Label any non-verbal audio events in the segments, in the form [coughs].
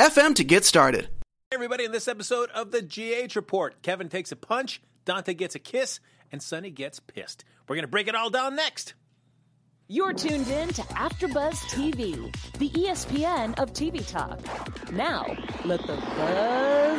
FM to get started. Hey everybody, in this episode of the GH Report, Kevin takes a punch, Dante gets a kiss, and Sonny gets pissed. We're going to break it all down next. You're tuned in to AfterBuzz TV, the ESPN of TV talk. Now, let the buzz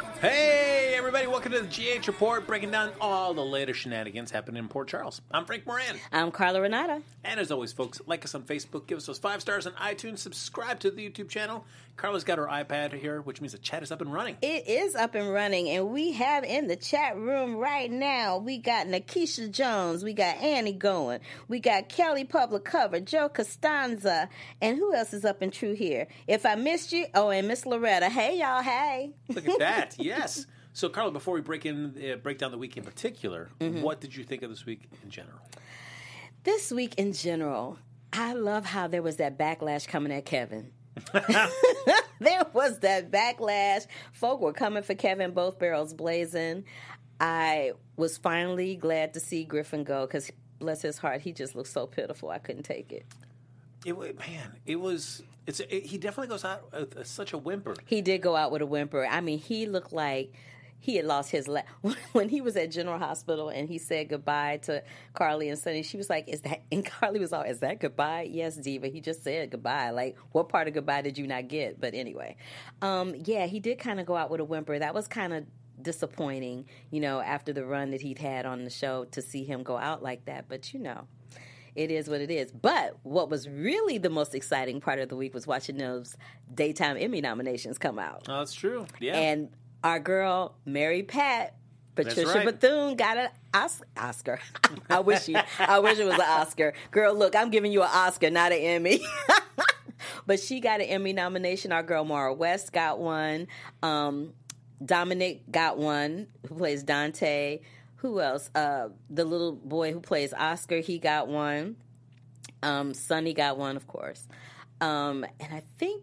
begin. Hey, everybody, welcome to the GH Report, breaking down all the latest shenanigans happening in Port Charles. I'm Frank Moran. I'm Carla Renata. And as always, folks, like us on Facebook, give us those five stars on iTunes, subscribe to the YouTube channel. Carla's got her iPad here, which means the chat is up and running. It is up and running, and we have in the chat room right now, we got Nakisha Jones, we got Annie going, we got Kelly Public Cover, Joe Costanza, and who else is up and true here? If I missed you, oh, and Miss Loretta. Hey, y'all, hey. Look at that, [laughs] yes. So, Carla, before we break in, uh, break down the week in particular, Mm-hmm. what did you think of this week in general? This week in general, I love how there was that backlash coming at Kevin. [laughs] [laughs] there was that backlash. Folk were coming for Kevin, both barrels blazing. I was finally glad to see Griffin go because, bless his heart, he just looked so pitiful. I couldn't take it. It man, it was. It's it, he definitely goes out with such a whimper. He did go out with a whimper. I mean, he looked like he had lost his la- [laughs] when he was at General Hospital and he said goodbye to Carly and Sonny. She was like, "Is that?" And Carly was all, "Is that goodbye?" Yes, Diva. He just said goodbye. Like, what part of goodbye did you not get? But anyway, um, yeah, he did kind of go out with a whimper. That was kind of disappointing, you know, after the run that he'd had on the show to see him go out like that. But you know. It is what it is. But what was really the most exciting part of the week was watching those daytime Emmy nominations come out. Oh, that's true. Yeah. And our girl Mary Pat, Patricia right. Bethune got an Os- Oscar. [laughs] I wish you. I wish it was an Oscar. Girl, look, I'm giving you an Oscar, not an Emmy. [laughs] but she got an Emmy nomination. Our girl Maura West got one. Um, Dominic got one, who plays Dante. Who else? Uh, the little boy who plays Oscar, he got one. Um, Sonny got one, of course. Um, and I think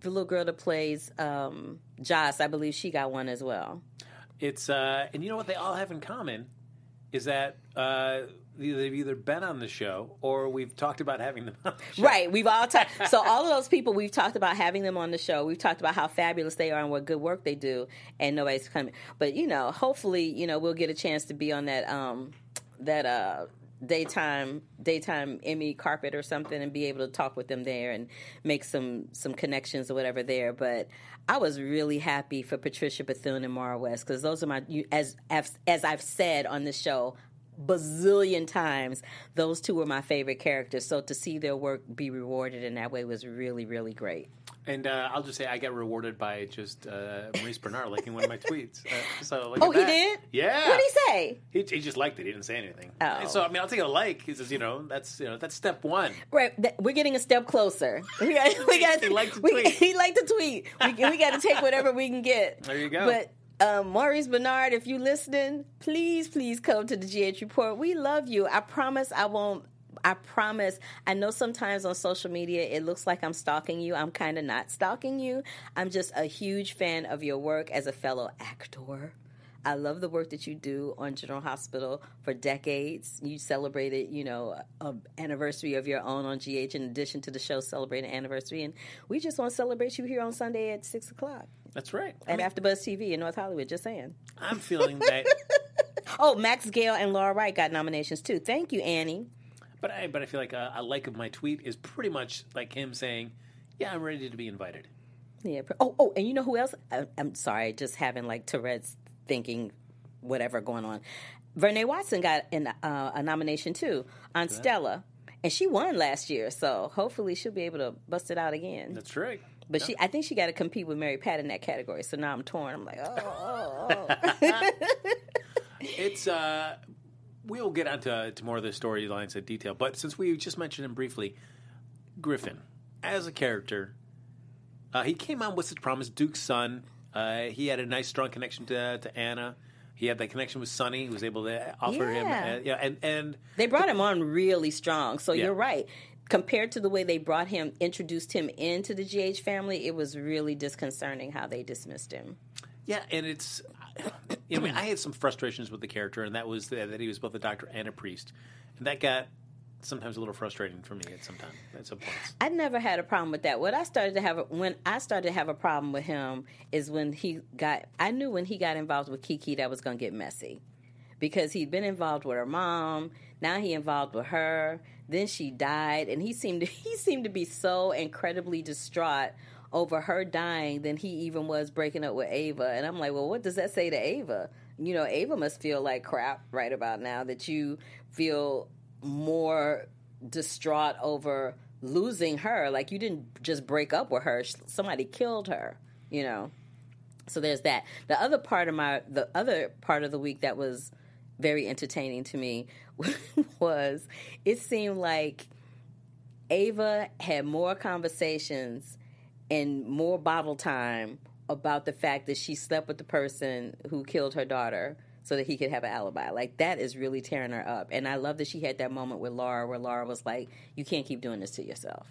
the little girl that plays um, Joss, I believe she got one as well. It's uh, and you know what they all have in common is that uh, they've either been on the show or we've talked about having them on the show. Right. We've all talked. [laughs] so all of those people we've talked about having them on the show. We've talked about how fabulous they are and what good work they do, and nobody's coming. But you know, hopefully, you know, we'll get a chance to be on that um that uh daytime daytime Emmy carpet or something and be able to talk with them there and make some some connections or whatever there. But I was really happy for Patricia Bethune and Maura West because those are my as as I've said on the show bazillion times those two were my favorite characters so to see their work be rewarded in that way was really really great And uh, I'll just say I got rewarded by just uh, Maurice Benard liking one of my tweets. Uh, so Oh, he did? Yeah. what did he say He, he just liked it. He didn't say anything. Oh. And so I mean, I'll take a like. He says, you know, that's you know, that's step one. Right, th- we're getting a step closer. [laughs] We got, we [laughs] got. He liked the we, tweet. He liked the tweet. We, we got to take whatever we can get. There you go. But um, Maurice Benard, if you're listening, please, please come to the GH report. We love you. I promise I won't. I promise. I know sometimes on social media it looks like I'm stalking you. I'm kind of not stalking you. I'm just a huge fan of your work as a fellow actor. I love the work that you do on General Hospital for decades. You celebrated, you know, a anniversary of your own on GH in addition to the show celebrating anniversary, and we just want to celebrate you here on Sunday at six o'clock That's right. I at mean, AfterBuzz TV in North Hollywood. Just saying. I'm feeling that, [laughs] Oh, Max Gail and Laura Wright got nominations too. Thank you, Annie. but I but I feel like a, a like of my tweet is pretty much like him saying, "Yeah, I'm ready to be invited." Yeah. Oh, oh, and you know who else? I, I'm sorry, just having like Tourette's thinking, whatever going on. Vernee Watson got an, uh, a nomination too on Stella, and she won last year. So hopefully she'll be able to bust it out again. That's right. But she, I think she got to compete with Mary Pat in that category. So now I'm torn. I'm like, oh, oh, oh. It's uh, we'll get onto to more of the storylines in detail, but since we just mentioned him briefly, Griffin, as a character, uh, he came on with such promise. Duke's son. Uh, he had a nice, strong connection to to Anna. He had that connection with Sonny. He was able to offer him, Yeah. uh, yeah, and and They brought him on really strong. So Yeah. you're right. Compared to the way they brought him, introduced him into the GH family, it was really disconcerting how they dismissed him. Yeah, and it's. You know, I, mean, I had some frustrations with the character, and that was that, that he was both a doctor and a priest, and that got sometimes a little frustrating for me at some time at some points. I never had a problem with that. What I started to have when I started to have a problem with him is when he got. I knew when he got involved with Kiki that was going to get messy, because he'd been involved with her mom. Now he involved with her. Then she died, and he seemed to, [laughs] he seemed to be so incredibly distraught over her dying than he even was breaking up with Ava. And I'm like, well, what does that say to Ava? You know, Ava must feel like crap right about now that you feel more distraught over losing her. Like you didn't just break up with her; somebody killed her. You know. So there's that. The other part of my the other part of the week that was very entertaining to me [laughs] was it seemed like Ava had more conversations and more bottle time about the fact that she slept with the person who killed her daughter so that he could have an alibi. Like that is really tearing her up. And I love that she had that moment with Laura where Laura was like, You can't keep doing this to yourself.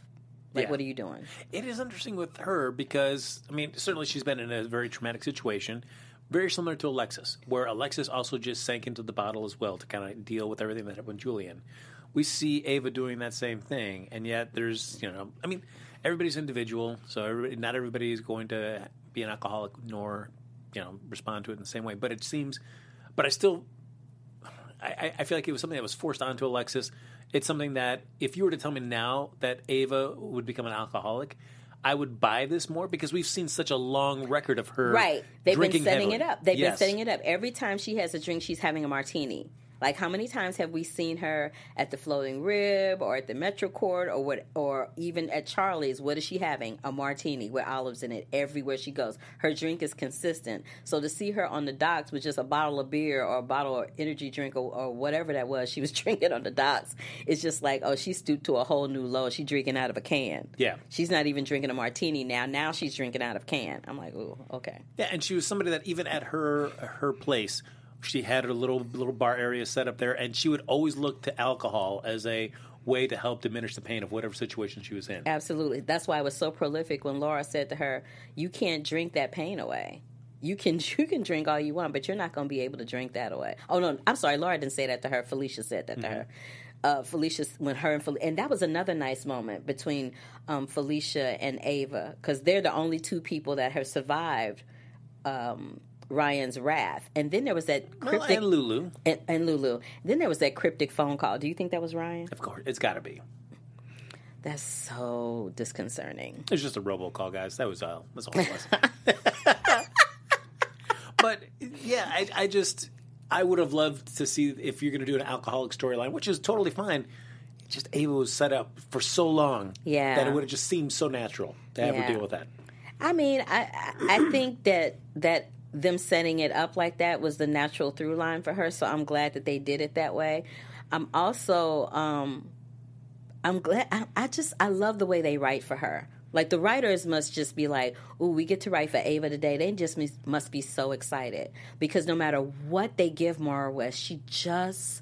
Like Yeah. what are you doing? It is interesting with her because I mean, certainly she's been in a very traumatic situation, very similar to Alexis, where Alexis also just sank into the bottle as well to kind of deal with everything that happened with Julian. We see Ava doing that same thing, and yet there's you know, I mean, everybody's individual, so everybody, not everybody is going to be an alcoholic nor you know respond to it in the same way. But it seems, but I still I, I- I feel like it was something that was forced onto Alexis. It's something that if you were to tell me now that Ava would become an alcoholic, I would buy this more because we've seen such a long record of her. Right. They've been setting heavily. it up. They've Yes. been setting it up. Every time she has a drink, she's having a martini. Like how many times have we seen her at the Floating Rib or at the Metro Court or what or even at Charlie's? What is she having? A martini with olives in it everywhere she goes. Her drink is consistent. So to see her on the docks with just a bottle of beer or a bottle of energy drink or, or whatever that was she was [laughs] drinking on the docks, it's just like, oh, she stooped to a whole new low. She's drinking out of a can. Yeah. She's not even drinking a martini now. Now she's drinking out of can. I'm like, ooh, okay. Yeah, and she was somebody that even at her her place, she had her little little bar area set up there, and she would always look to alcohol as a way to help diminish the pain of whatever situation she was in. Absolutely. That's why it was so prolific when Laura said to her, "You can't drink that pain away. You can [laughs] you can drink all you want, but you're not going to be able to drink that away." Oh no, I'm sorry. Laura didn't say that to her. Felicia said that to her. Uh, Felicia, when her and Fel- and that was another nice moment between um, Felicia and Ava because they're the only two people that have survived um, Ryan's wrath. And then there was that Well, cryptic and Lulu, and, and Lulu. Then there was that cryptic phone call. Do you think that was Ryan? of course, it's got to be. That's so disconcerting. It was just a robocall, guys. That was all. That's all it was. [laughs] but yeah, I, I just I would have loved to see if you're going to do an alcoholic storyline, which is totally fine. Just Ava was set up for so long Yeah. that it would have just seemed so natural to have Yeah. her deal with that. I mean, I I I think that that them setting it up like that was the natural through line for her. So I'm glad that they did it that way. I'm also um, I'm glad. I, I just I love the way they write for her. Like the writers must just be like, "Ooh, we get to write for Ava today." They just must be so excited because no matter what they give Maura West, she just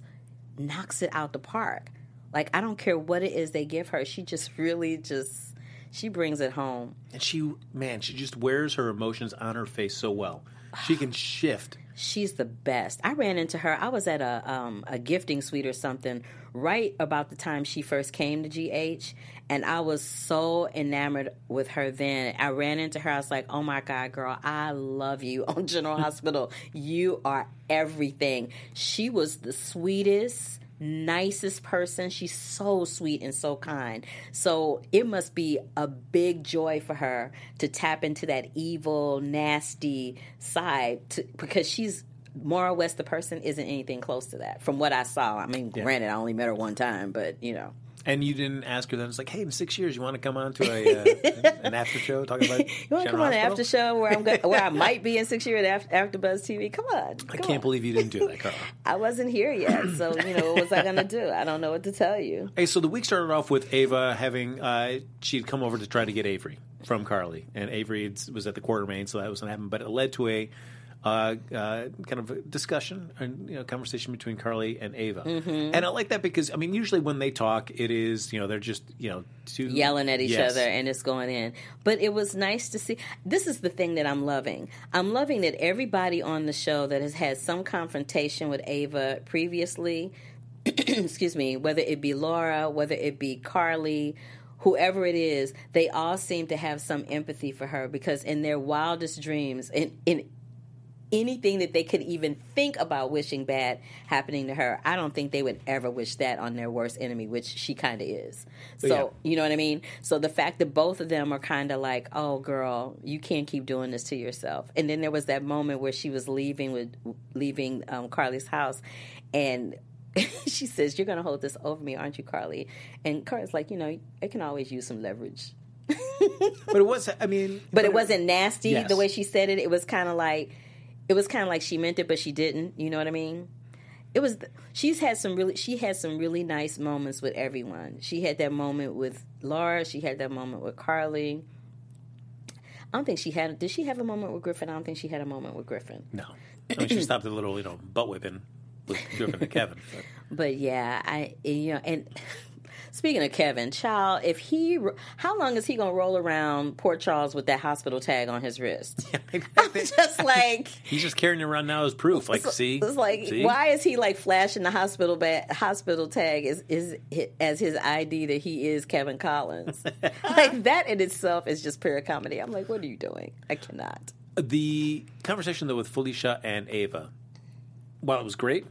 knocks it out the park. Like I don't care what it is they give her, she just really just she brings it home. And she, man, she just wears her emotions on her face so well. [sighs] She can shift. She's the best. I ran into her. I was at a um, a gifting suite or something right about the time she first came to GH, and I was so enamored with her. Then I ran into her. I was like, "Oh my god, girl, I love you on General Hospital. You are everything." She was the sweetest nicest person. She's so sweet and so kind. So it must be a big joy for her to tap into that evil, nasty side to, because she's Maura West, the person, isn't anything close to that from what I saw. I mean, granted, I only met her one time, but you know. And you didn't ask her then. It's like, hey, in six years, you want to come on to a uh, [laughs] an after show talking about? You want to come on an after show where I'm go- [laughs] where I might be in six years after, after Buzz TV? Come on, I can't on. believe you didn't do that, Carl. [laughs] I wasn't here yet, so you know what was I going to do? I don't know what to tell you. Hey, so the week started off with Ava having uh, she'd come over to try to get Avery from Carly, and Avery was at the Quartermaine, so that was going to happen. But it led to a uh, uh, kind of a discussion and you know conversation between Carly and Ava, Mm-hmm. and I like that because I mean usually when they talk, it is you know they're just you know two yelling at each Yes. other and it's going in. But it was nice to see. This is the thing that I'm loving. I'm loving that everybody on the show that has had some confrontation with Ava previously, [clears throat] excuse me, whether it be Laura, whether it be Carly, whoever it is, they all seem to have some empathy for her because in their wildest dreams, in, in anything that they could even think about wishing bad happening to her, I don't think they would ever wish that on their worst enemy, which she kind of is. So, Yeah. you know what I mean? So the fact that both of them are kind of like, "Oh girl, you can't keep doing this to yourself." And then there was that moment where she was leaving with leaving um, Carly's house and [laughs] she says, "You're going to hold this over me, aren't you, Carly?" And Carly's like, "You know, I can always use some leverage." [laughs] But it was I mean, but it wasn't nasty Yes. the way she said it. It was kind of like it was kind of like she meant it, but she didn't. You know what I mean? It was. She's had some really. She had some really nice moments with everyone. She had that moment with Laura. She had that moment with Carly. I don't think she had. Did she have a moment with Griffin? I don't think she had a moment with Griffin. no. I mean, she [clears throat] stopped a little you know butt whipping with Griffin and Kevin. But. But yeah, I you know, and speaking of Kevin, child, if he, how long is he gonna roll around Port Charles with that hospital tag on his wrist? [laughs] [laughs] I'm just like. [laughs] He's just carrying it around now as proof. Like, see, It's like, See? why is he like flashing the hospital ba- hospital tag is is as his ID that he is Kevin Collins? like that in itself is just pure comedy. I'm like, what are you doing? I cannot. the conversation though with Felicia and Ava, while it was great,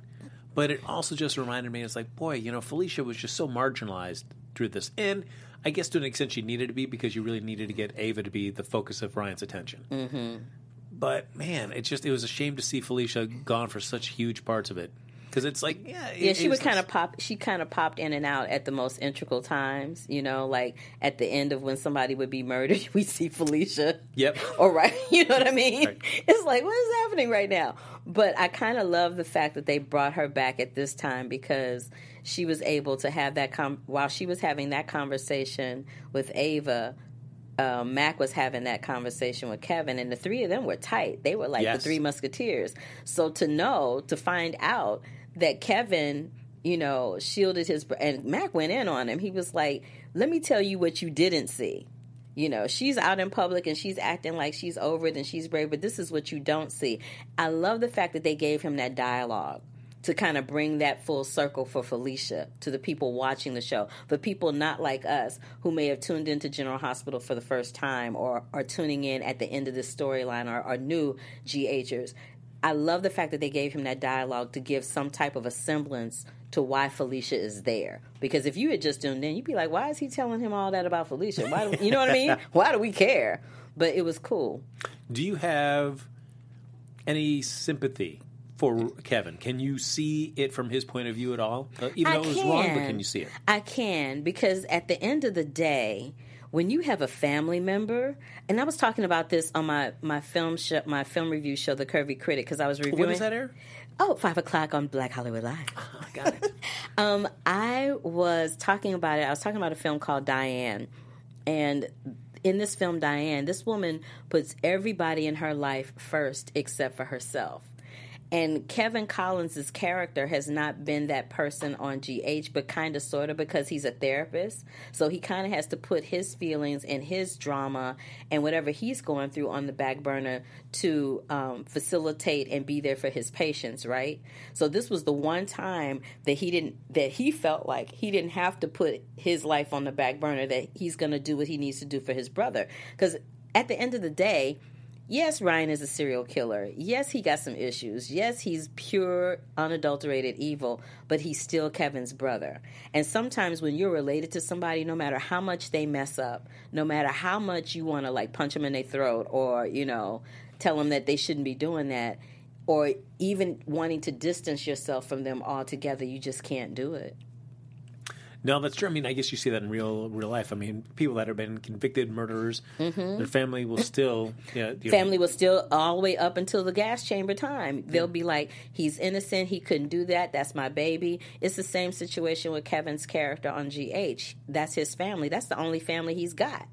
but it also just reminded me, it's like, boy, you know, Felicia was just so marginalized through this, and I guess to an extent she needed to be because you really needed to get Ava to be the focus of Ryan's attention. Mm-hmm. But man, it just it was a shame to see Felicia gone for such huge parts of it because it's like, yeah, it- Yeah, she was would kind of pop. She kind of popped in and out at the most integral times. You know, like at the end of when somebody would be murdered, [laughs] we see Felicia. Yep. Or right, [laughs] you know what I mean? Right. It's like what is happening right now? But I kind of love the fact that they brought her back at this time because she was able to have that com- while she was having that conversation with Ava. Uh, Mac was having that conversation with Kevin, and the three of them were tight. They were like Yes. the three musketeers. So to know, to find out that Kevin, you know, shielded his and Mac went in on him. He was like, "Let me tell you what you didn't see." You know, she's out in public and she's acting like she's over it and she's brave, but this is what you don't see. I love the fact that they gave him that dialogue to kind of bring that full circle for Felicia to the people watching the show, for people not like us who may have tuned into General Hospital for the first time or are tuning in at the end of this storyline or are new GHers. I love the fact that they gave him that dialogue to give some type of a semblance to why Felicia is there. Because if you had just tuned in, you'd be like, why is he telling him all that about Felicia? Why do, you know what I mean? [laughs] Why do we care? But it was cool. Do you have any sympathy for Kevin? Can you see it from his point of view at all? Uh, even I though it was wrong, but can you see it? I can because at the end of the day, when you have a family member, and I was talking about this on my my film show, my film review show, The Curvy Critic, because I was reviewing. When does that air? Oh, five o'clock on Black Hollywood Live. [laughs] I got it. [laughs] Um, I was talking about it. I was talking about a film called Diane, and in this film, Diane, this woman puts everybody in her life first except for herself. And Kevin Collins's character has not been that person on GH, but kind of sort of because he's a therapist. So he kind of has to put his feelings and his drama and whatever he's going through on the back burner to um, facilitate and be there for his patients, right? So this was the one time that he didn't, that he felt like he didn't have to put his life on the back burner, that he's going to do what he needs to do for his brother. Because at the end of the day, Yes, Ryan is a serial killer. Yes, he got some issues. Yes, he's pure, unadulterated evil, but he's still Kevin's brother. And sometimes when you're related to somebody, no matter how much they mess up, no matter how much you want to like punch them in their throat or, you know, tell them that they shouldn't be doing that, or even wanting to distance yourself from them altogether, you just can't do it. No, that's true. I mean, I guess you see that in real real life. I mean, people that have been convicted murderers, mm-hmm. their family will still yeah, you know, family was still all the way up until the gas chamber time. They'll be like, he's innocent. He couldn't do that. That's my baby. It's the same situation with Kevin's character on GH. That's his family. That's the only family he's got.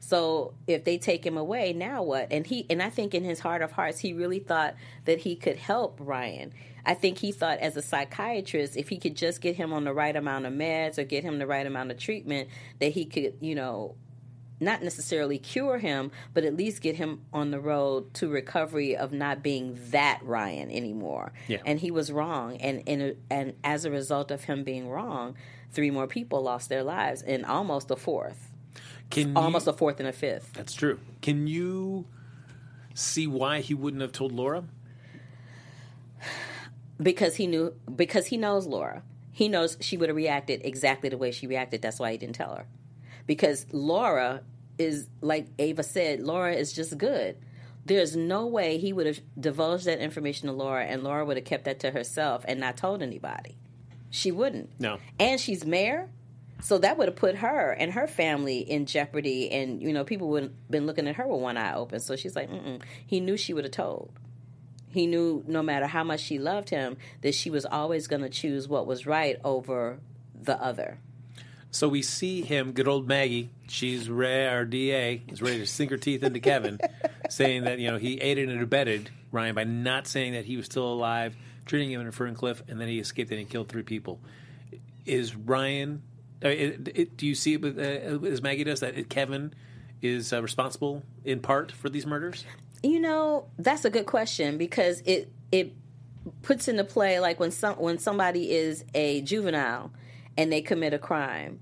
So if they take him away, now what? And he and I think in his heart of hearts, he really thought that he could help Ryan. I think he thought as a psychiatrist, if he could just get him on the right amount of meds or get him the right amount of treatment, that he could, you know, not necessarily cure him, but at least get him on the road to recovery of not being that Ryan anymore. Yeah. And he was wrong, and and and as a result of him being wrong, three more people lost their lives, and almost a fourth, can you- almost a fourth and a fifth. That's true. Can you see why he wouldn't have told Laura? because he knew because he knows Laura. He knows she would have reacted exactly the way she reacted. That's why he didn't tell her. Because Laura is like Ava said, Laura is just good. There's no way he would have divulged that information to Laura and Laura would have kept that to herself and not told anybody. She wouldn't. No. And she's mayor. So that would have put her and her family in jeopardy, and you know people would have been looking at her with one eye open. So she's like, Mm-mm. he knew she would have told he knew no matter how much she loved him that she was always going to choose what was right over the other So we see him, good old Maggie. She's re- our DA is ready to sink her teeth into Kevin, [laughs] saying that you know he aided and abetted Ryan by not saying that he was still alive, treating him in a Ferncliff, and then he escaped and he killed three people. Is Ryan? It, it, do you see it with, uh, as Maggie does that Kevin is uh, responsible in part for these murders? you know that's a good question because it it puts into play like when some when somebody is a juvenile and they commit a crime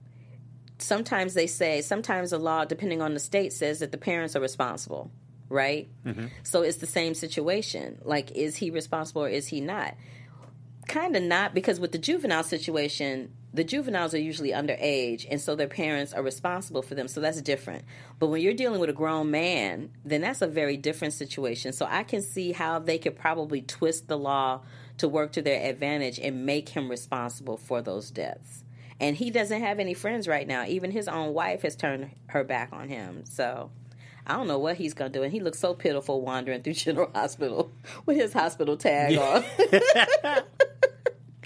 sometimes they say sometimes the law depending on the state says that the parents are responsible right? So it's the same situation. Like is he responsible or is he not? Kind of not because with the juvenile situation the juveniles are usually underage and so their parents are responsible for them so that's different. But when you're dealing with a grown man then that's a very different situation. So i can see how they could probably twist the law to work to their advantage and make him responsible for those deaths. And he doesn't have any friends right now. Even his own wife has turned her back on him. So I don't know what he's gonna do, and he looks so pitiful wandering through [laughs] General Hospital with his hospital tag on. [laughs]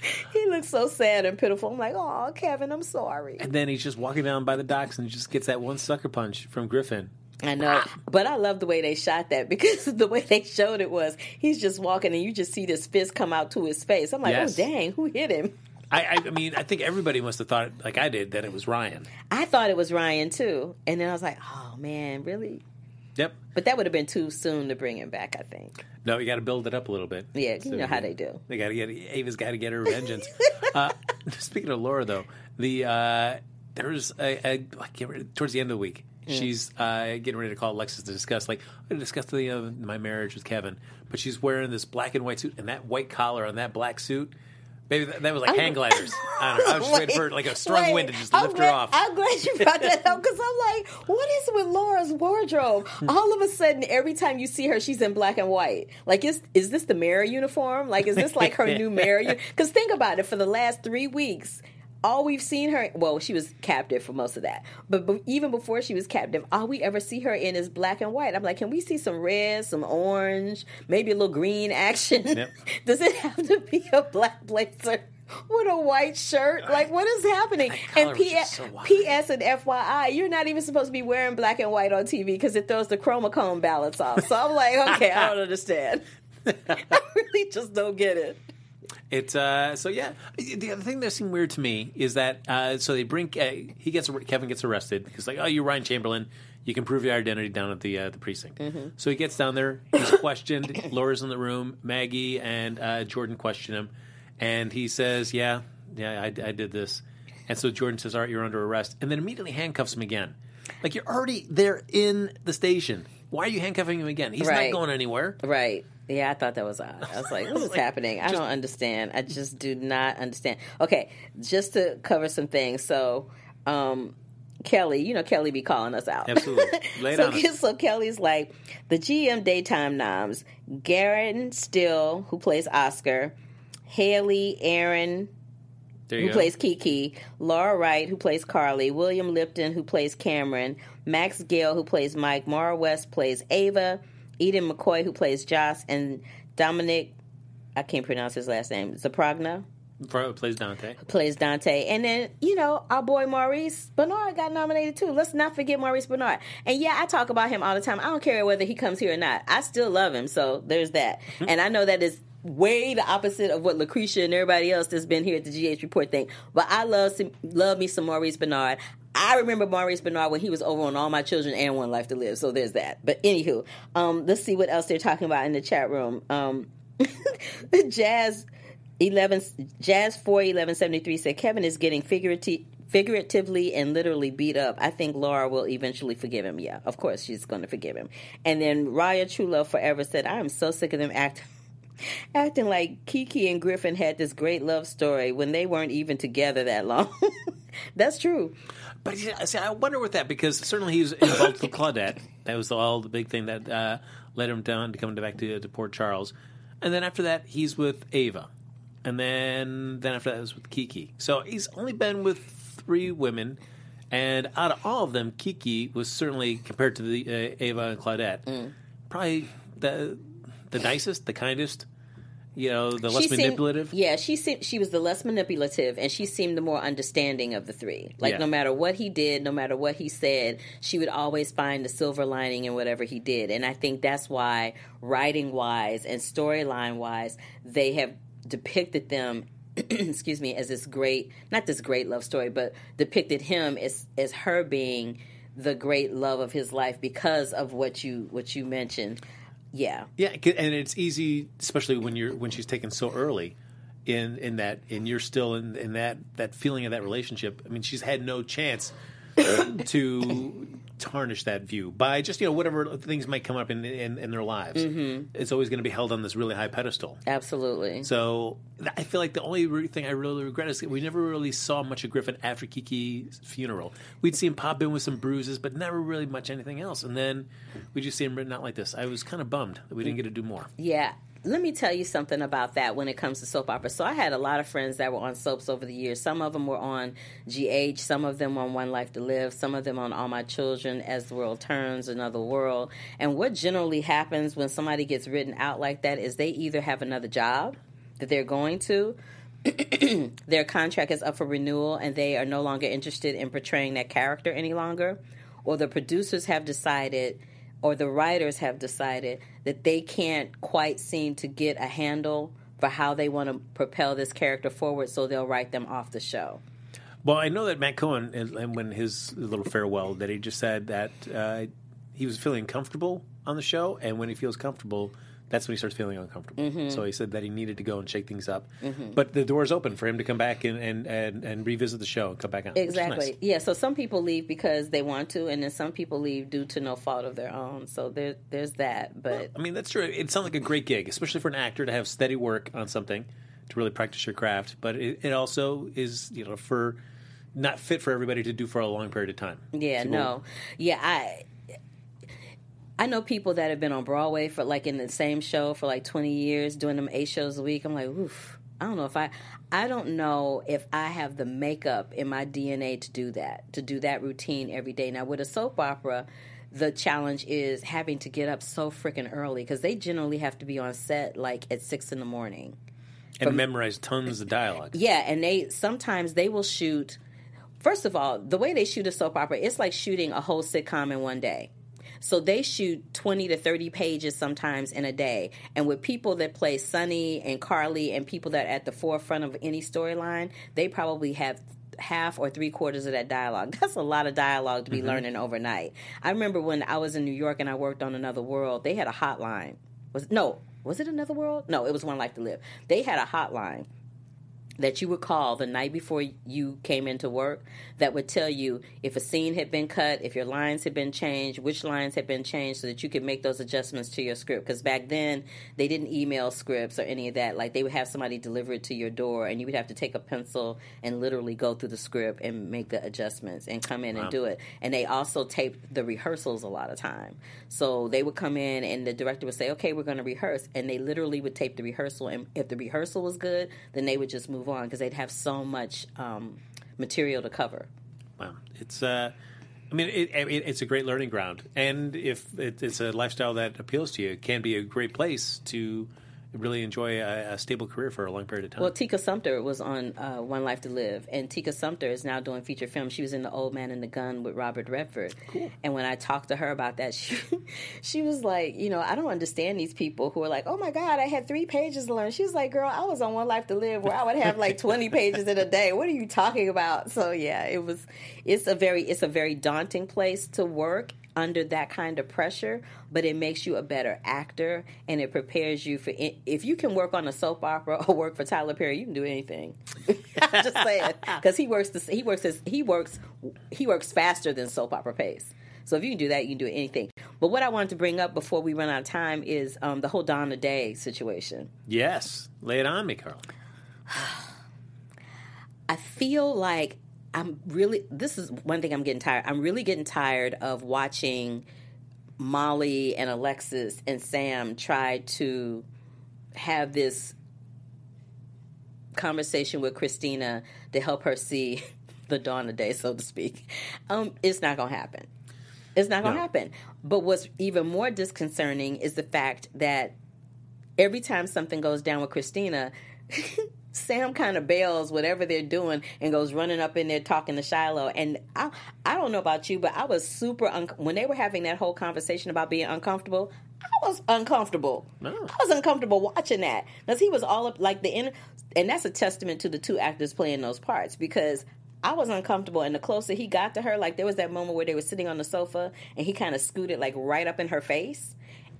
[laughs] he looks so sad and pitiful. I'm like, oh, Kevin, I'm sorry. And then he's just walking down by the docks and he just gets that one sucker punch from Griffin. I know, but I love the way they shot that [laughs] because the way they showed it was he's just walking and you just see this fist come out to his face. I'm like, oh, Yes. oh dang, who hit him? I, I, I mean, I think everybody must have thought, like I did, that it was Ryan. I thought it was Ryan too, and then I was like, oh man, really? Yep. But that would have been too soon to bring him back. I think. No, you got to build it up a little bit. Yeah, you know how they do. They got to get Ava's got to get her vengeance. [laughs] uh, [laughs] speaking of Laura, though, the uh, there's a, a like, towards the end of the week. She's uh, getting ready to call Alexis to discuss, like, I'm going to discuss the, uh, my marriage with Kevin. But she's wearing this black and white suit, and that white collar on that black suit. Maybe that, that was like hang gliders. I don't know. I was just waiting for like a strong Wait, wind to just I'm lift glad, her off. I'm glad you brought that up because I'm like, what is with Laura's wardrobe? All of a sudden, every time you see her, she's in black and white. Like, is is this the mayor uniform? Like, is this like her new mayor? Because think about it. For the last three weeks, all we've seen her. Well, she was captive for most of that, but, but even before she was captive, all we ever see her in is black and white. I'm like, can we see some red, some orange, maybe a little green action? Yep. [laughs] Does it have to be a black blazer? With a white shirt, like what is happening? And was P- just so. P.S. and FYI, you're not even supposed to be wearing black and white on TV because it throws the chromacone balance off. So I'm like, okay, I don't [laughs] understand. [laughs] I really just don't get it. It's uh, so yeah. The other thing that seemed weird to me is that uh, so they bring uh, he gets Kevin gets arrested because like oh you're Ryan Chamberlain you can prove your identity down at the uh, the precinct. So he gets down there. He's questioned. [coughs] Laura's in the room. Maggie and uh, Jordan question him, and he says yeah yeah I, I did this. And so Jordan says all right you're under arrest, and then immediately handcuffs him again. Like you're already there in the station. Why are you handcuffing him again? He's Right. not going anywhere. Right. Yeah, I thought that was odd. I was like, [laughs] what is happening? I don't understand. I just do not understand. Okay, just to cover some things. So, um, Kelly, you know, Kelly be calling us out. Absolutely. [laughs] So, [laughs] so Kelly's like, the GM daytime noms, Garren Stitt, who plays Oscar, Hayley, Erin, who go. plays Kiki, Laura Wright, who plays Carly, William Lipton, who plays Cameron, Max Gail, who plays Mike, Maura West plays Ava, Eden McCoy, who plays Joss, and Dominic, I can't pronounce his last name, Zamprogna, plays Dante. plays Dante. And then, you know, our boy Maurice Benard got nominated too. Let's not forget Maurice Benard. And yeah, I talk about him all the time. I don't care whether he comes here or not. I still love him. So there's that. Mm-hmm. and I know that is way the opposite of what Lucretia and everybody else that's been here at the GH Report think. But I love some, love me some Maurice Benard. I remember Maurice Benard when he was over on All My Children and One Life to Live. So there's that. But anywho, um, let's see what else they're talking about in the chat room. Um, [laughs] Jazz eleven Jazz four eleven seventy three said Kevin is getting figurative figuratively and literally beat up. I think Laura will eventually forgive him. Yeah, of course she's going to forgive him. And then Raya True Love Forever said, I am so sick of them acting [laughs] acting like Kiki and Griffin had this great love story when they weren't even together that long. [laughs] [laughs] That's true. But see, I wonder with that because certainly he's involved with Claudette. That was all the big thing that uh, led him down to come back to, to Port Charles, and then after that he's with Ava, and then then after that was with Kiki. So he's only been with three women, and out of all of them, Kiki was certainly compared to the uh, Ava and Claudette, probably the the nicest, the kindest. You know, the less She seemed- manipulative. yeah, she seemed she was the less manipulative, and she seemed the more understanding of the three. Like Yeah. no matter what he did, no matter what he said, she would always find the silver lining in whatever he did. And I think that's why, writing wise and storyline wise, they have depicted them. [clears throat] excuse me, as this great, not this great love story, but depicted him as as her being the great love of his life because of what you what you mentioned. Yeah, Yeah, and it's easy, especially when you're when she's taken so early, in in that, and you're still in in that that feeling of that relationship. I mean, she's had no chance to tarnish that view by just you know whatever things might come up in in, in their lives. Mm-hmm. It's always going to be held on this really high pedestal. absolutely. So I feel like the only thing I really regret is that we never really saw much of Griffin after Kiki's funeral. We'd see him pop in with some bruises, but never really much anything else. And then we just see him written out like this. I was kind of bummed that we didn't get to do more. Yeah. Let me tell you something about that when it comes to soap opera. So I had a lot of friends that were on soaps over the years. Some of them were on GH, some of them on One Life to Live, some of them on All My Children, As the World Turns, Another World. And what generally happens when somebody gets written out like that is they either have another job that they're going to, [clears throat] their contract is up for renewal and they are no longer interested in portraying that character any longer, or the producers have decided or the writers have decided that they can't quite seem to get a handle for how they want to propel this character forward, so they'll write them off the show. Well, I know that Matt Cohen, and when his little farewell, that he just said that uh, he was feeling comfortable on the show, and when he feels comfortable, that's when he starts feeling uncomfortable. Mm-hmm. So he said that he needed to go and shake things up, but the door is open for him to come back and, and, and, and revisit the show and come back on. Exactly. nice. Yeah. So some people leave because they want to, and then some people leave due to no fault of their own. So there, there's that. But I mean, that's true. It sounds like a great gig, especially for an actor to have steady work on something to really practice your craft. But it, it also is, you know, for not fit for everybody to do for a long period of time. Yeah, no. Yeah, I I know people that have been on Broadway for like in the same show for like 20 years doing them 8 shows a week. I'm like, "Oof. I don't know if I I don't know if I have the makeup in my DNA to do that, to do that routine every day. Now with a soap opera, the challenge is having to get up so freaking early because they generally have to be on set like at six in the morning. and memorize tons of dialogue. Yeah, and they sometimes they will shoot. First of all, the way they shoot a soap opera, it's like shooting a whole sitcom in one day. So they shoot 20 to 30 pages sometimes in a day. And with people that play Sonny and Carly and people that are at the forefront of any storyline, they probably have half or three quarters of that dialogue. [laughs] That's a lot of dialogue to be mm-hmm. learning overnight. I remember when I was in New York and I worked on Another World, they had a hotline. Was no, was it Another World? No, it was One Life to Live. They had a hotline that you would call the night before you came into work that would tell you if a scene had been cut, if your lines had been changed, which lines had been changed, so that you could make those adjustments to your script. Because back then, they didn't email scripts or any of that. Like they would have somebody deliver it to your door, and you would have to take a pencil and literally go through the script and make the adjustments and come in and do it. And they also taped the rehearsals a lot of time. So they would come in, and the director would say, "Okay, we're going to rehearse," and they literally would tape the rehearsal. And if the rehearsal was good, then they would just move move on because they'd have so much um, material to cover. Wow, it's uh, I mean, it, it, it's a great learning ground, and if it, it's a lifestyle that appeals to you, it can be a great place to really enjoy a, a, stable career for a long period of time. Well, Tika Sumpter was on uh, One Life to Live, and Tika Sumpter is now doing feature films. She was in The Old Man and the Gun with Robert Redford. Cool. And when I talked to her about that, [laughs] she she was like, you know, I don't understand these people who are like, oh my God, I had three pages to learn. She was like, girl, I was on One Life to Live where I would have like [laughs] twenty pages in a day. What are you talking about? So yeah, it was. It's a very it's a very daunting place to work under that kind of pressure, but it makes you a better actor and it prepares you for if you can work on a soap opera or work for Tyler Perry, you can do anything. [laughs] I'm just saying because he works the, he works his, he works he works faster than soap opera pace. So if you can do that, you can do anything. But what I wanted to bring up before we run out of time is um, the whole Dawn of Day situation. Yes, lay it on me, Carl. [sighs] I feel like I'm really this is one thing I'm getting tired. I'm really getting tired of watching Molly and Alexis and Sam try to have this conversation with Christina to help her see [laughs] the dawn of day, so to speak. Um, it's not going to happen. It's not going to no. happen. But what's even more disconcerting is the fact that every time something goes down with Christina, [laughs] Sam kind of bails whatever they're doing and goes running up in there talking to Shiloh. And I, I don't know about you, but I was super un- when they were having that whole conversation about being uncomfortable. I was uncomfortable. No. I was uncomfortable watching that because he was all up like the inner, and that's a testament to the two actors playing those parts because I was uncomfortable. And the closer he got to her, like there was that moment where they were sitting on the sofa and he kind of scooted like right up in her face.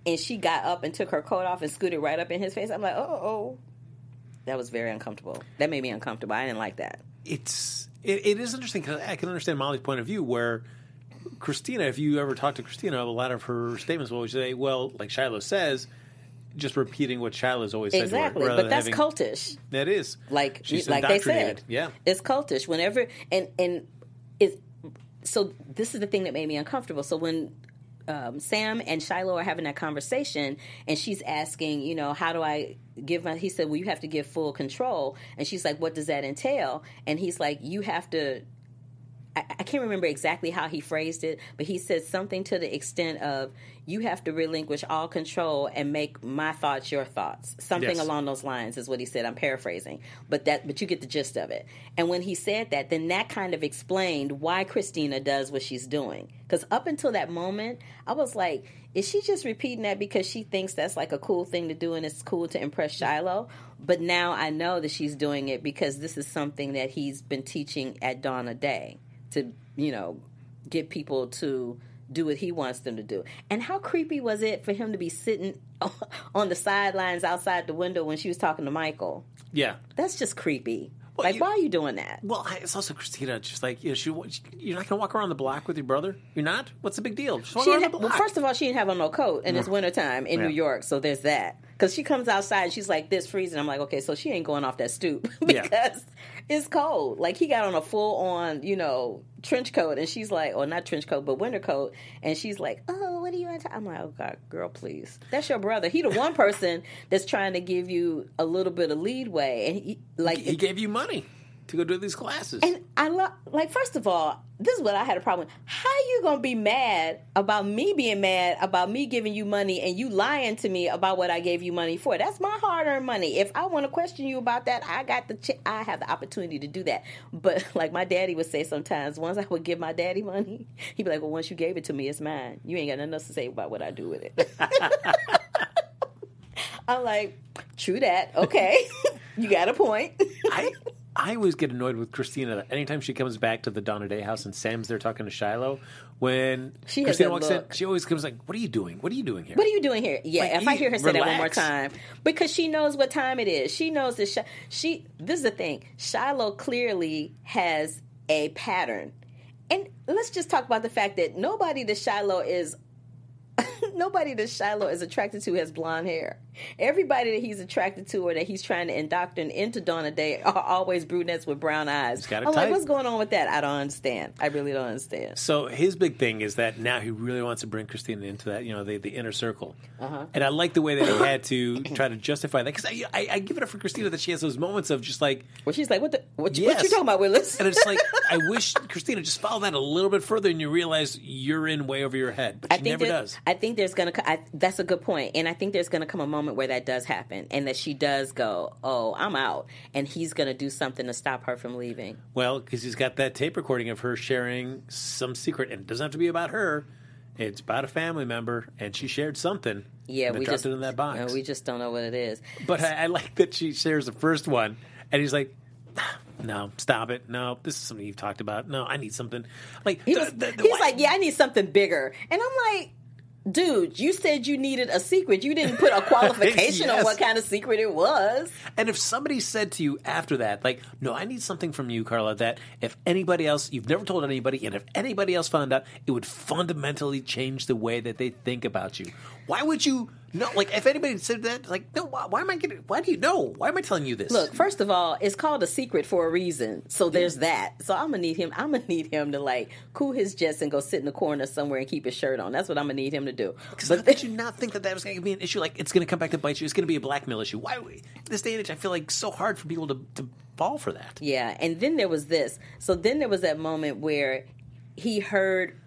And she got up and took her coat off and scooted right up in his face. I'm like, oh, that was very uncomfortable. That made me uncomfortable. I didn't like that. It's it, it is interesting because I can understand Molly's point of view where Christina, if you ever talk to Christina, a lot of her statements will always say, "Well, like Shiloh says." Just repeating what Shiloh's always said. Exactly, her, but that's having, cultish. That is like She's like they said. Yeah, it's cultish. Whenever and and it. So this is the thing that made me uncomfortable. So when um, Sam and Shiloh are having that conversation, and she's asking, you know, how do I give my? He said, well, you have to give full control, and she's like, what does that entail? And he's like, you have to. I, I can't remember exactly how he phrased it, but he said something to the extent of, you have to relinquish all control and make my thoughts your thoughts. Something yes. along those lines is what he said. I'm paraphrasing, but that but you get the gist of it. And when he said that, then that kind of explained why Christina does what she's doing. Because up until that moment, I was like, is she just repeating that because she thinks that's like a cool thing to do and it's cool to impress Shiloh? But now I know that she's doing it because this is something that he's been teaching at Dawn of Day to, you know, get people to do what he wants them to do. And how creepy was it for him to be sitting [laughs] on the sidelines outside the window when she was talking to Michael? Yeah. That's just creepy. Well, like, you, why are you doing that? Well, it's also Christina. Just like you know, she, you're not gonna walk around the block with your brother. You're not. What's the big deal? She have, well, first of all, she didn't have on no coat, and it's wintertime in yeah. New York, so there's that. Because she comes outside, she's like this freezing. I'm like, okay, so she ain't going off that stoop [laughs] because yeah. it's cold. Like he got on a full on, you know, trench coat, and she's like, or not trench coat, but winter coat, and she's like, oh, what are you? Into? I'm like, oh God, girl, please. That's your brother. He the one person that's trying to give you a little bit of leadway, and he, like he gave you money to go do these classes. And I love, like, first of all, this is what I had a problem with. How you gonna be mad about me being mad about me giving you money and you lying to me about what I gave you money for? That's my hard-earned money. If I want to question you about that, I got the, ch- I have the opportunity to do that. But [laughs] like my daddy would say sometimes, once I would give my daddy money, [laughs] he'd be like, "Well, once you gave it to me, it's mine. You ain't got nothing else to say about what I do with it." [laughs] I'm like, true that. Okay, you got a point. I I always get annoyed with Christina anytime she comes back to the Dawn of Day house and Sam's there talking to Shiloh. When she Christina walks look. in, she always comes like, "What are you doing? What are you doing here? What are you doing here?" Yeah, like, if I hear her say relax. that one more time, because she knows what time it is. She knows that she, she. This is the thing. Shiloh clearly has a pattern, and let's just talk about the fact that nobody that Shiloh is nobody that Shiloh is attracted to has blonde hair. Everybody that he's attracted to or that he's trying to indoctrinate into Dawn of Day are always brunettes with brown eyes. I'm like, what's going on with that? I don't understand. I really don't understand. So his big thing is that now he really wants to bring Christina into that, you know, the, the inner circle. Uh-huh. And I like the way that he had to [clears throat] try to justify that because I, I, I give it up for Christina that she has those moments of just like, Well, she's like, what the, what, you- Yes. what you talking about, Willis? and it's like [laughs] I wish Christina just followed that a little bit further, and you realize you're in way over your head, but I she never there- does. I think there's gonna. I, that's a good point, and I think there's gonna come a moment where that does happen, and that she does go, "Oh, I'm out," and he's gonna do something to stop her from leaving. Well, because he's got that tape recording of her sharing some secret, and it doesn't have to be about her. It's about a family member, and she shared something. Yeah, we dropped just it in that box. we just don't know what it is. But I, I like that she shares the first one, and he's like, ah, "No, stop it. No, this is something you've talked about. No, I need something." Like He was, the- the he's why- like, "Yeah, I need something bigger," and I'm like. Dude, you said you needed a secret. You didn't put a [laughs] qualification on what kind of secret it was. And if somebody said to you after that, like, "No, I need something from you, Carla," that if anybody else, you've never told anybody, and if anybody else found out, it would fundamentally change the way that they think about you. Why would you? No, like if anybody said that, like, no, why, why am I getting? Why do you know? Why am I telling you this? Look, first of all, it's called a secret for a reason. So there's that. So I'm gonna need him. I'm gonna [laughs] need him to like cool his jets and go sit in the corner somewhere and keep his shirt on. That's what I'm gonna need him to do. Because did you not think that that was going to be an issue? Like it's going to come back to bite you. It's going to be a blackmail issue. Why? This day and age, I feel like so hard for people to, to fall for that. Yeah, and then there was this. So then there was that moment where he heard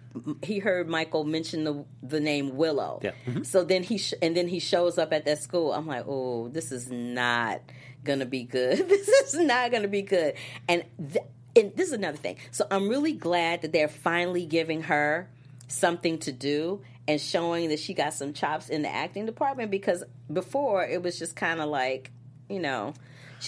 he heard Michael mention the the name Willow. Yeah. Mhm. So then he sh- and then he shows up at that school. I'm like, oh, this is not gonna be good. [laughs] this is not gonna be good. And th- and this is another thing. So I'm really glad that they're finally giving her something to do and showing that she got some chops in the acting department because before it was just kind of like, you know,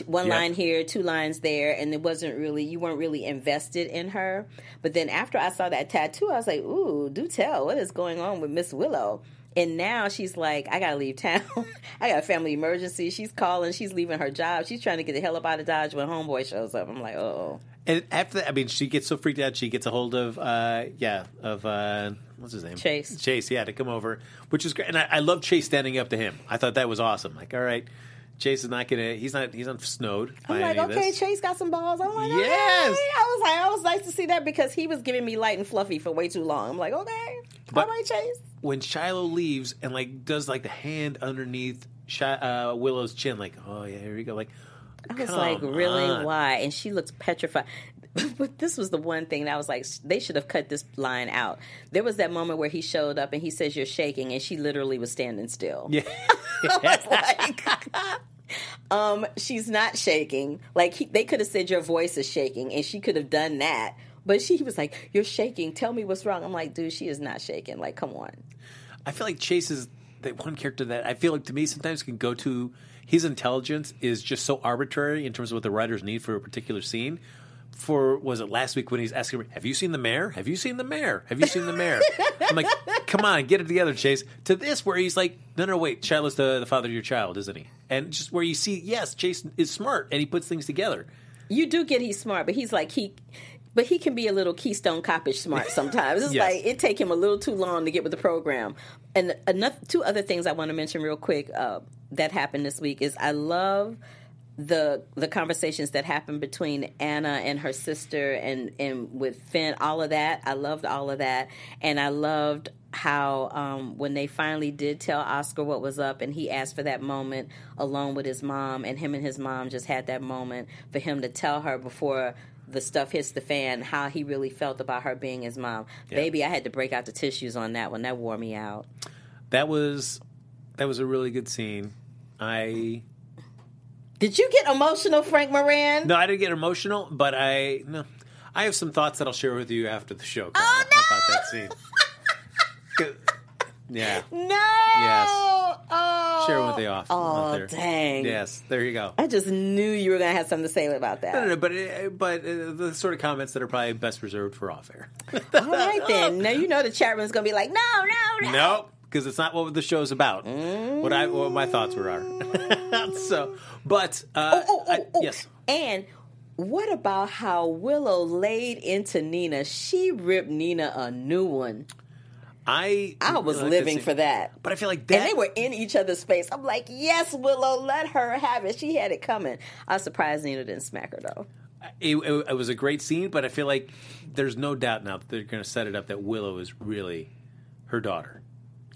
one Yep. line here, two lines there, and it wasn't really you weren't really invested in her. But then after I saw that tattoo, I was like, "Ooh, do tell, what is going on with Miss Willow?" And now she's like, "I gotta leave town. [laughs] I got a family emergency." She's calling. She's leaving her job. She's trying to get the hell up out of Dodge when Homeboy shows up. I'm like, "Oh, And after that, I mean, she gets so freaked out. She gets a hold of, uh, yeah, of uh, what's his name? Chase. Chase, yeah, to come over, which is great. And I, I love Chase standing up to him. I thought that was awesome. Like, all right, Chase is not gonna. He's not. He's not snowed. I'm like, okay. Chase got some balls. I'm like, Yes. okay. I was like, I was nice to see that because he was giving me light and fluffy for way too long. I'm like, okay, But- all right, Chase. when Shiloh leaves and like does like the hand underneath Shi- uh, Willow's chin, like, oh yeah, here we go. Like, I was like, really? on. Why? And she looks petrified. [laughs] But this was the one thing that I was like, they should have cut this line out. There was that moment where he showed up and he says, You're shaking, and she literally was standing still. Yeah. [laughs] like, [laughs] um, she's not shaking. Like he, they could have said your voice is shaking, and she could have done that. But she was like, "You're shaking. Tell me what's wrong." I'm like, "Dude, she is not shaking. Like, come on." I feel like Chase is the one character that I feel like to me sometimes can go to. His intelligence is just so arbitrary in terms of what the writers need for a particular scene. For was it last week when he's asking, me, "Have you seen the mayor? Have you seen the mayor? Have you seen the mayor?" [laughs] I'm like, "Come on, get it together, Chase." To this, where he's like, "No, no, wait, Shiloh's the the father of your child, isn't he?" And just where you see, yes, Chase is smart and he puts things together. You do get he's smart, but he's like he, but he can be a little Keystone Copish smart sometimes. It's [laughs] Yes. like it take him a little too long to get with the program. And another two other things I want to mention real quick uh, that happened this week is I love the the conversations that happened between Anna and her sister and and with Finn. All of that, I loved all of that, and I loved how um, when they finally did tell Oscar what was up, and he asked for that moment alone with his mom, and him and his mom just had that moment for him to tell her before the stuff hits the fan how he really felt about her being his mom. Baby, I had to break out the tissues on that one. That wore me out. That was that was a really good scene. I Did you get emotional, Frank Moran? no, I didn't get emotional, but I no, I have some thoughts that I'll share with you after the show Carla, Oh, no! about that scene. [laughs] Yeah, No. Yes. Oh. share with the off. Oh, dang. Yes, there you go. I just knew you were going to have something to say about that. No, no, no, but uh, but uh, the sort of comments that are probably best reserved for off air. [laughs] All right, then. Now you know the chat room's going to be like, no, no, no. nope, because it's not what the show's about. What I what my thoughts were are. [laughs] [laughs] so, but uh, Oh, oh, I- oh. yes, And what about how Willow laid into Nina? She ripped Nina a new one. I I was like living for that. But I feel like that. And they were in each other's face. I'm like, yes, Willow, let her have it. She had it coming. I was surprised Nina didn't smack her though. it, it, it was a great scene, but I feel like there's no doubt now that they're going to set it up that Willow is really her daughter.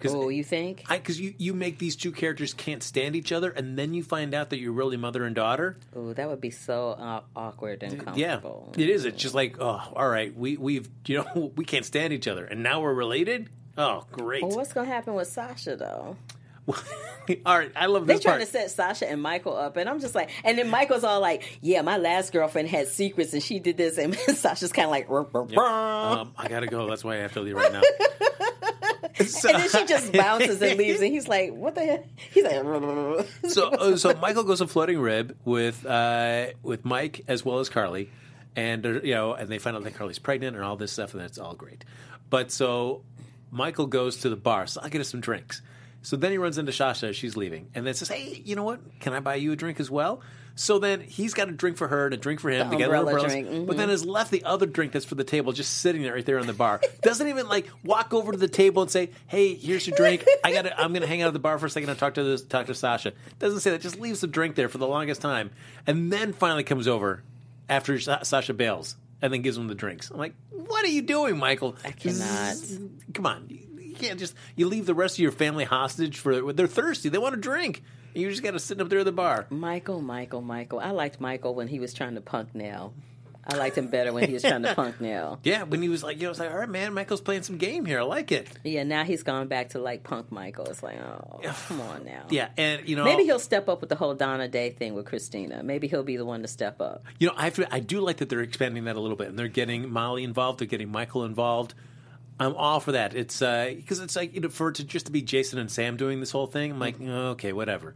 Oh, you think? because you, you make these two characters can't stand each other, and then you find out that you're really mother and daughter. Oh, that would be so uh, awkward and Yeah, it is. It's just like, oh, all right, we we've you know [laughs] we can't stand each other, and now we're related. Oh, great! Well, what's gonna happen with Sasha though? [laughs] all right, I love They're trying part. to set Sasha and Michael up, and I'm just like, and then Michael's all like, "Yeah, my last girlfriend had secrets, and she did this," [laughs] and Sasha's kind of like, "Ruh, ruh, ruh." um, I gotta go. That's why I have to leave right now. So- and then she just [laughs] bounces and leaves, and he's like, "What the hell?" He's like, [laughs] so uh, so Michael goes to floating rib with uh, with Mike as well as Carly, and uh, you know, and they find out that Carly's pregnant and all this stuff, and that's all great. But so Michael goes to the bar, so I'll get us some drinks. So then he runs into Sasha as she's leaving, and then says, "Hey, you know what? Can I buy you a drink as well?" So then he's got a drink for her and a drink for him. The get umbrella umbrellas, drink, mhm. But then has left the other drink that's for the table just sitting there right there on the bar. [laughs] Doesn't even like walk over to the table and say, "Hey, here's your drink. I got. to I'm going to hang out at the bar for a second and talk to this, talk to Sasha." Doesn't say that. Just leaves the drink there for the longest time, and then finally comes over after Sa- Sasha bails and then gives him the drinks. I'm like, "What are you doing, Michael? I cannot. Come on." You can't just you leave the rest of your family hostage for they're thirsty. They want to drink. And you just got to sit up there at the bar. Michael, Michael, Michael. I liked Michael when he was trying to punk Nelle. I liked him better when he was trying to punk [laughs] Nelle. Yeah, when he was like, you know, it's like, all right, man, Michael's playing some game here. I like it. Yeah, now he's gone back to like punk Michael. It's like, oh, come on now. Yeah, and you know, Maybe he'll step up with the whole Dawn of Day thing with Christina. Maybe he'll be the one to step up. you know, I have to, I do like that they're expanding that a little bit, and they're getting Molly involved. They're getting Michael involved. I'm all for that. It's uh, because it's like you know, for it to just to be Jason and Sam doing this whole thing. I'm like, mm-hmm. oh, okay, whatever.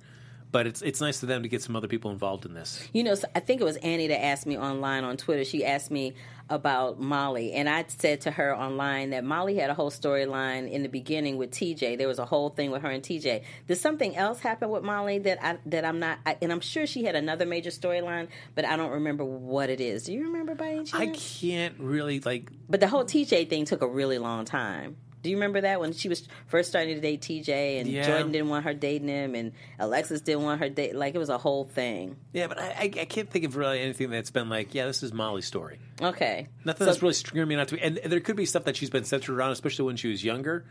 But it's it's nice for them to get some other people involved in this. You know, so I think it was Annie that asked me online on Twitter. She asked me about Molly, and I said to her online that Molly had a whole storyline in the beginning with TJ. There was a whole thing with her and TJ. Did something else happen with Molly that I that I'm not? I, and I'm sure she had another major storyline, but I don't remember what it is. Do you remember by any chance? I can't really like. But the whole TJ thing took a really long time. Do you remember that when she was first starting to date TJ and Yeah. Jordan didn't want her dating him and Alexis didn't want her date? Like it was a whole thing. Yeah, but I, I, I can't think of really anything that's been like, yeah, this is Molly's story. Okay. Nothing So- that's really screaming out to me. And there could be stuff that she's been centered around, especially when she was younger.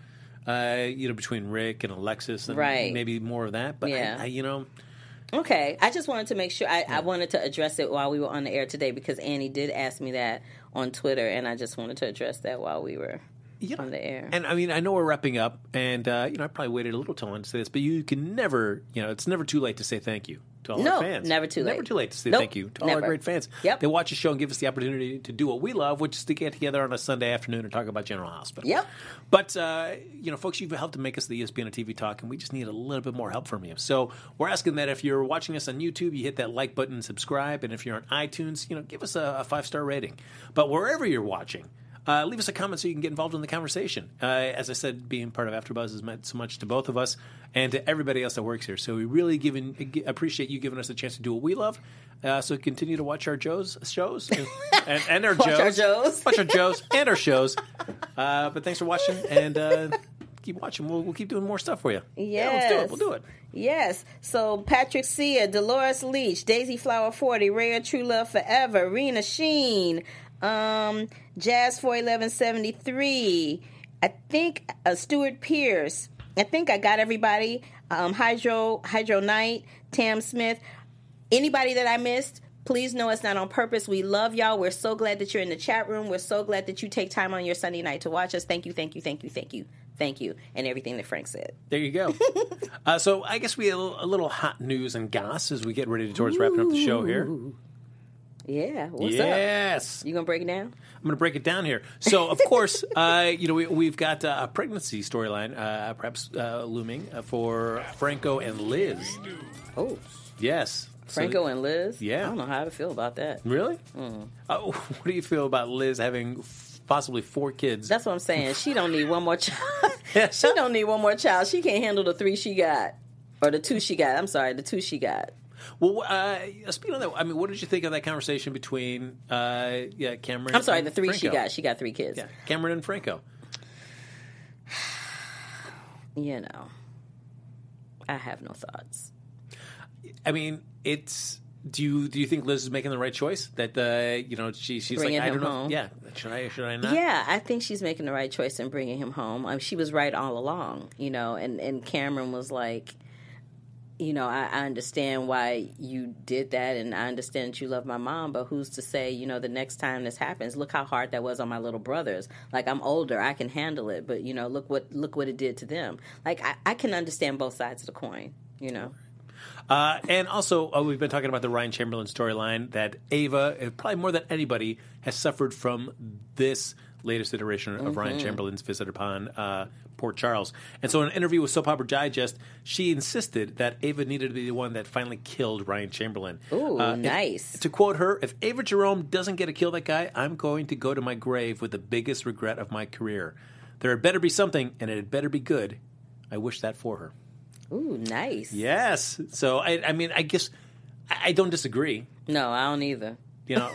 Uh, you know, between Ric and Alexis, and Right. maybe more of that. But Yeah. I, you know, Okay, I just wanted to make sure I, I wanted to address it while we were on the air today because Annie did ask me that on Twitter, and I just wanted to address that while we were you know, on the air. And I mean, I know we're wrapping up, and uh, you know, I probably waited a little too long to say this, but you can never, you know, it's never too late to say thank you to all No, our fans. never too late. Never too late to say Nope, thank you to all our great fans. Yep. They watch the show and give us the opportunity to do what we love, which is to get together on a Sunday afternoon and talk about General Hospital. Yep. But uh, you know, folks, you've helped to make us the ESPN and TV talk, and we just need a little bit more help from you. So we're asking that if you're watching us on YouTube, you hit that like button, and subscribe, and if you're on iTunes, you know, give us a, a five star rating. But wherever you're watching. Uh, leave us a comment so you can get involved in the conversation. Uh, as I said, being part of AfterBuzz has meant so much to both of us and to everybody else that works here. So we really given, appreciate you giving us a chance to do what we love. Uh, so continue to watch our Joe's shows and, [laughs] and, and our Watch Joes, our Joes. watch our Joes [laughs] and our shows. Uh, but thanks for watching and uh, keep watching. We'll, we'll keep doing more stuff for you. Yeah, let's do it. Yes. We'll do it. Yes. So Patrick Sia, Dolores Leach, Daisy Flower 40, Rare True Love Forever, Rena Sheen, um, Jazz for eleven seventy three. I think uh, Stuart Pierce. I think I got everybody. Um, Hydro, Hydro Knight, Tam Smith. Anybody that I missed, please know it's not on purpose. We love y'all. We're so glad that you're in the chat room. We're so glad that you take time on your Sunday night to watch us. Thank you, thank you, thank you, thank you, thank you, and everything that Frank said. There you go. [laughs] uh, so I guess we have a little, hot news and goss as we get ready towards wrapping up the show here. Yeah. What's up? yes. You gonna break it down? I'm going to break it down here. So, of [laughs] course, uh, you know we, we've got uh, a pregnancy storyline, uh, perhaps uh, looming uh, for Franco and Liz. Oh, Yes, So- Franco and Liz. Yeah. I don't know how to feel about that. really. Mm. Uh, [laughs] what do you feel about Liz having possibly four kids? That's what I'm saying. She don't need one more child. [laughs] she don't need one more child. She can't handle the three she got, or the two she got. I'm sorry, the two she got. Well, uh, speaking of that, I mean, what did you think of that conversation between uh, yeah Cameron? I'm sorry, and the three she got. She got three kids. Yeah, Cameron and Franco. [sighs] you know, I have no thoughts. I mean, it's. Do you do you think Liz is making the right choice? That uh, you know she she's Bringing like I don't know. home. Yeah, should I should I not? Yeah, I think she's making the right choice in bringing him home. I mean, she was right all along, you know. And and Cameron was like, you know, I, I understand why you did that, and I understand that you love my mom, but who's to say, you know, the next time this happens, look how hard that was on my little brothers. Like I'm older, I can handle it, but you know, look what look what it did to them. Like I, I can understand both sides of the coin, you know. Uh, and also, uh, we've been talking about the Ryan Chamberlain storyline that Ava, uh, probably more than anybody, has suffered from this latest iteration of Ryan Chamberlain's visit upon uh, Port Charles. And so, in an interview with Soap Opera Digest, she insisted that Ava needed to be the one that finally killed Ryan Chamberlain. Ooh, Uh, if- nice. to quote her, if Ava Jerome doesn't get to kill that guy, I'm going to go to my grave with the biggest regret of my career. There had better be something, and it had better be good. I wish that for her. Ooh, nice. Yes. So I, I mean, I guess I, I don't disagree. No, I don't either. You know,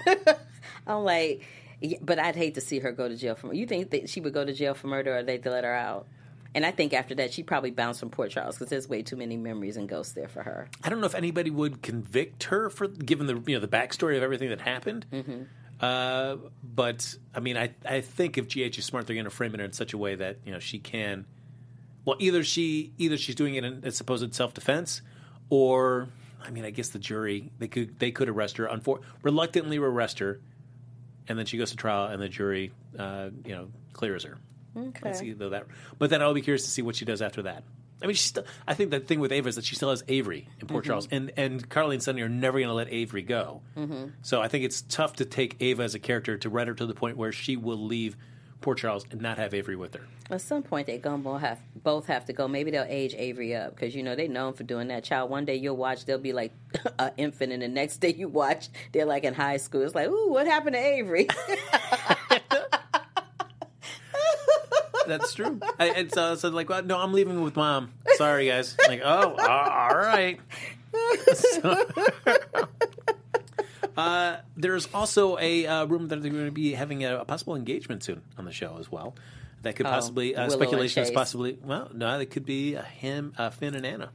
[laughs] I'm like, yeah, but I'd hate to see her go to jail for. You think that she would go to jail for murder, or they'd let her out? And I think after that, she probably bounced from Port Charles because there's way too many memories and ghosts there for her. I don't know if anybody would convict her for given the you know the backstory of everything that happened. Uh, but I mean, I I think if GH is smart, they're going to frame it in such a way that you know she can. Well, either she either she's doing it in a supposed self defense, or I mean, I guess the jury they could they could arrest her, unfor- reluctantly arrest her, and then she goes to trial, and the jury uh, you know clears her. Okay. See though that, but then I'll be curious to see what she does after that. I mean, she still. I think the thing with Ava is that she still has Avery in Port Charles, and and Carly and Sonny are never going to let Avery go. So I think it's tough to take Ava as a character to write her to the point where she will leave Port Charles and not have Avery with her. At some point, they gonna both have both have to go. Maybe they'll age Avery up because you know they known for doing that. Child, one day you'll watch, they'll be like [laughs] an infant, and the next day you watch, they're like in high school. It's like, ooh, what happened to Avery? [laughs] That's true. I, it's uh, so like, well, no, I'm leaving with mom. Sorry, guys. Like, oh, all right. [laughs] So- uh, there's also a uh, rumor that they're going to be having a, a possible engagement soon on the show as well. That could possibly uh, speculation is possibly well, no, it could be uh, him, uh, Finn, and Anna,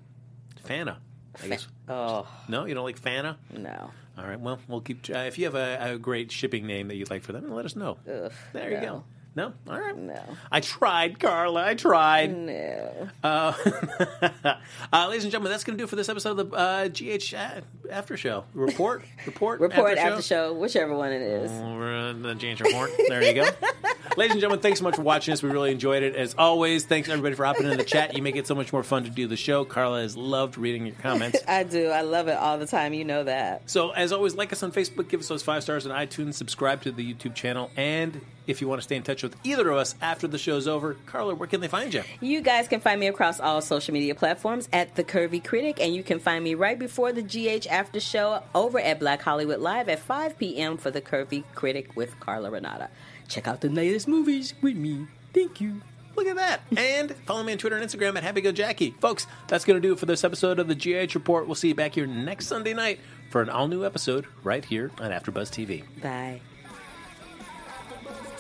Fana. I guess. oh No, you don't like Fana. no, All right. Well, we'll keep. Uh, if you have a, a great shipping name that you'd like for them, let us know. Ugh, there you no. go. No, all right. No. I tried, Carla. I tried. no. Uh, [laughs] uh, ladies and gentlemen, that's going to do it for this episode of the uh, GH uh, After Show report. [laughs] Report. Report after show, whichever one it is. We're the GH report. There you go. [laughs] ladies and gentlemen, thanks so much for watching us. We really enjoyed it. As always, thanks everybody for hopping in the chat. You make it so much more fun to do the show. Carla has loved reading your comments. I do. I love it all the time. You know that. So, as always, like us on Facebook, give us those five stars on iTunes, subscribe to the YouTube channel, and if you want to stay in touch with either of us after the show's over, Carla, where can they find you? You guys can find me across all social media platforms at The Curvy Critic, and you can find me right before the GH After Show over at Black Hollywood Live at 5 p.m. for The Curvy Critic with Carla Renata. Check out the latest movies with me. Thank you. Look at that. [laughs] And follow me on Twitter and Instagram at HappyGoJackie. Folks, that's going to do it for this episode of the GH Report. We'll see you back here next Sunday night for an all new episode right here on AfterBuzz TV. Bye.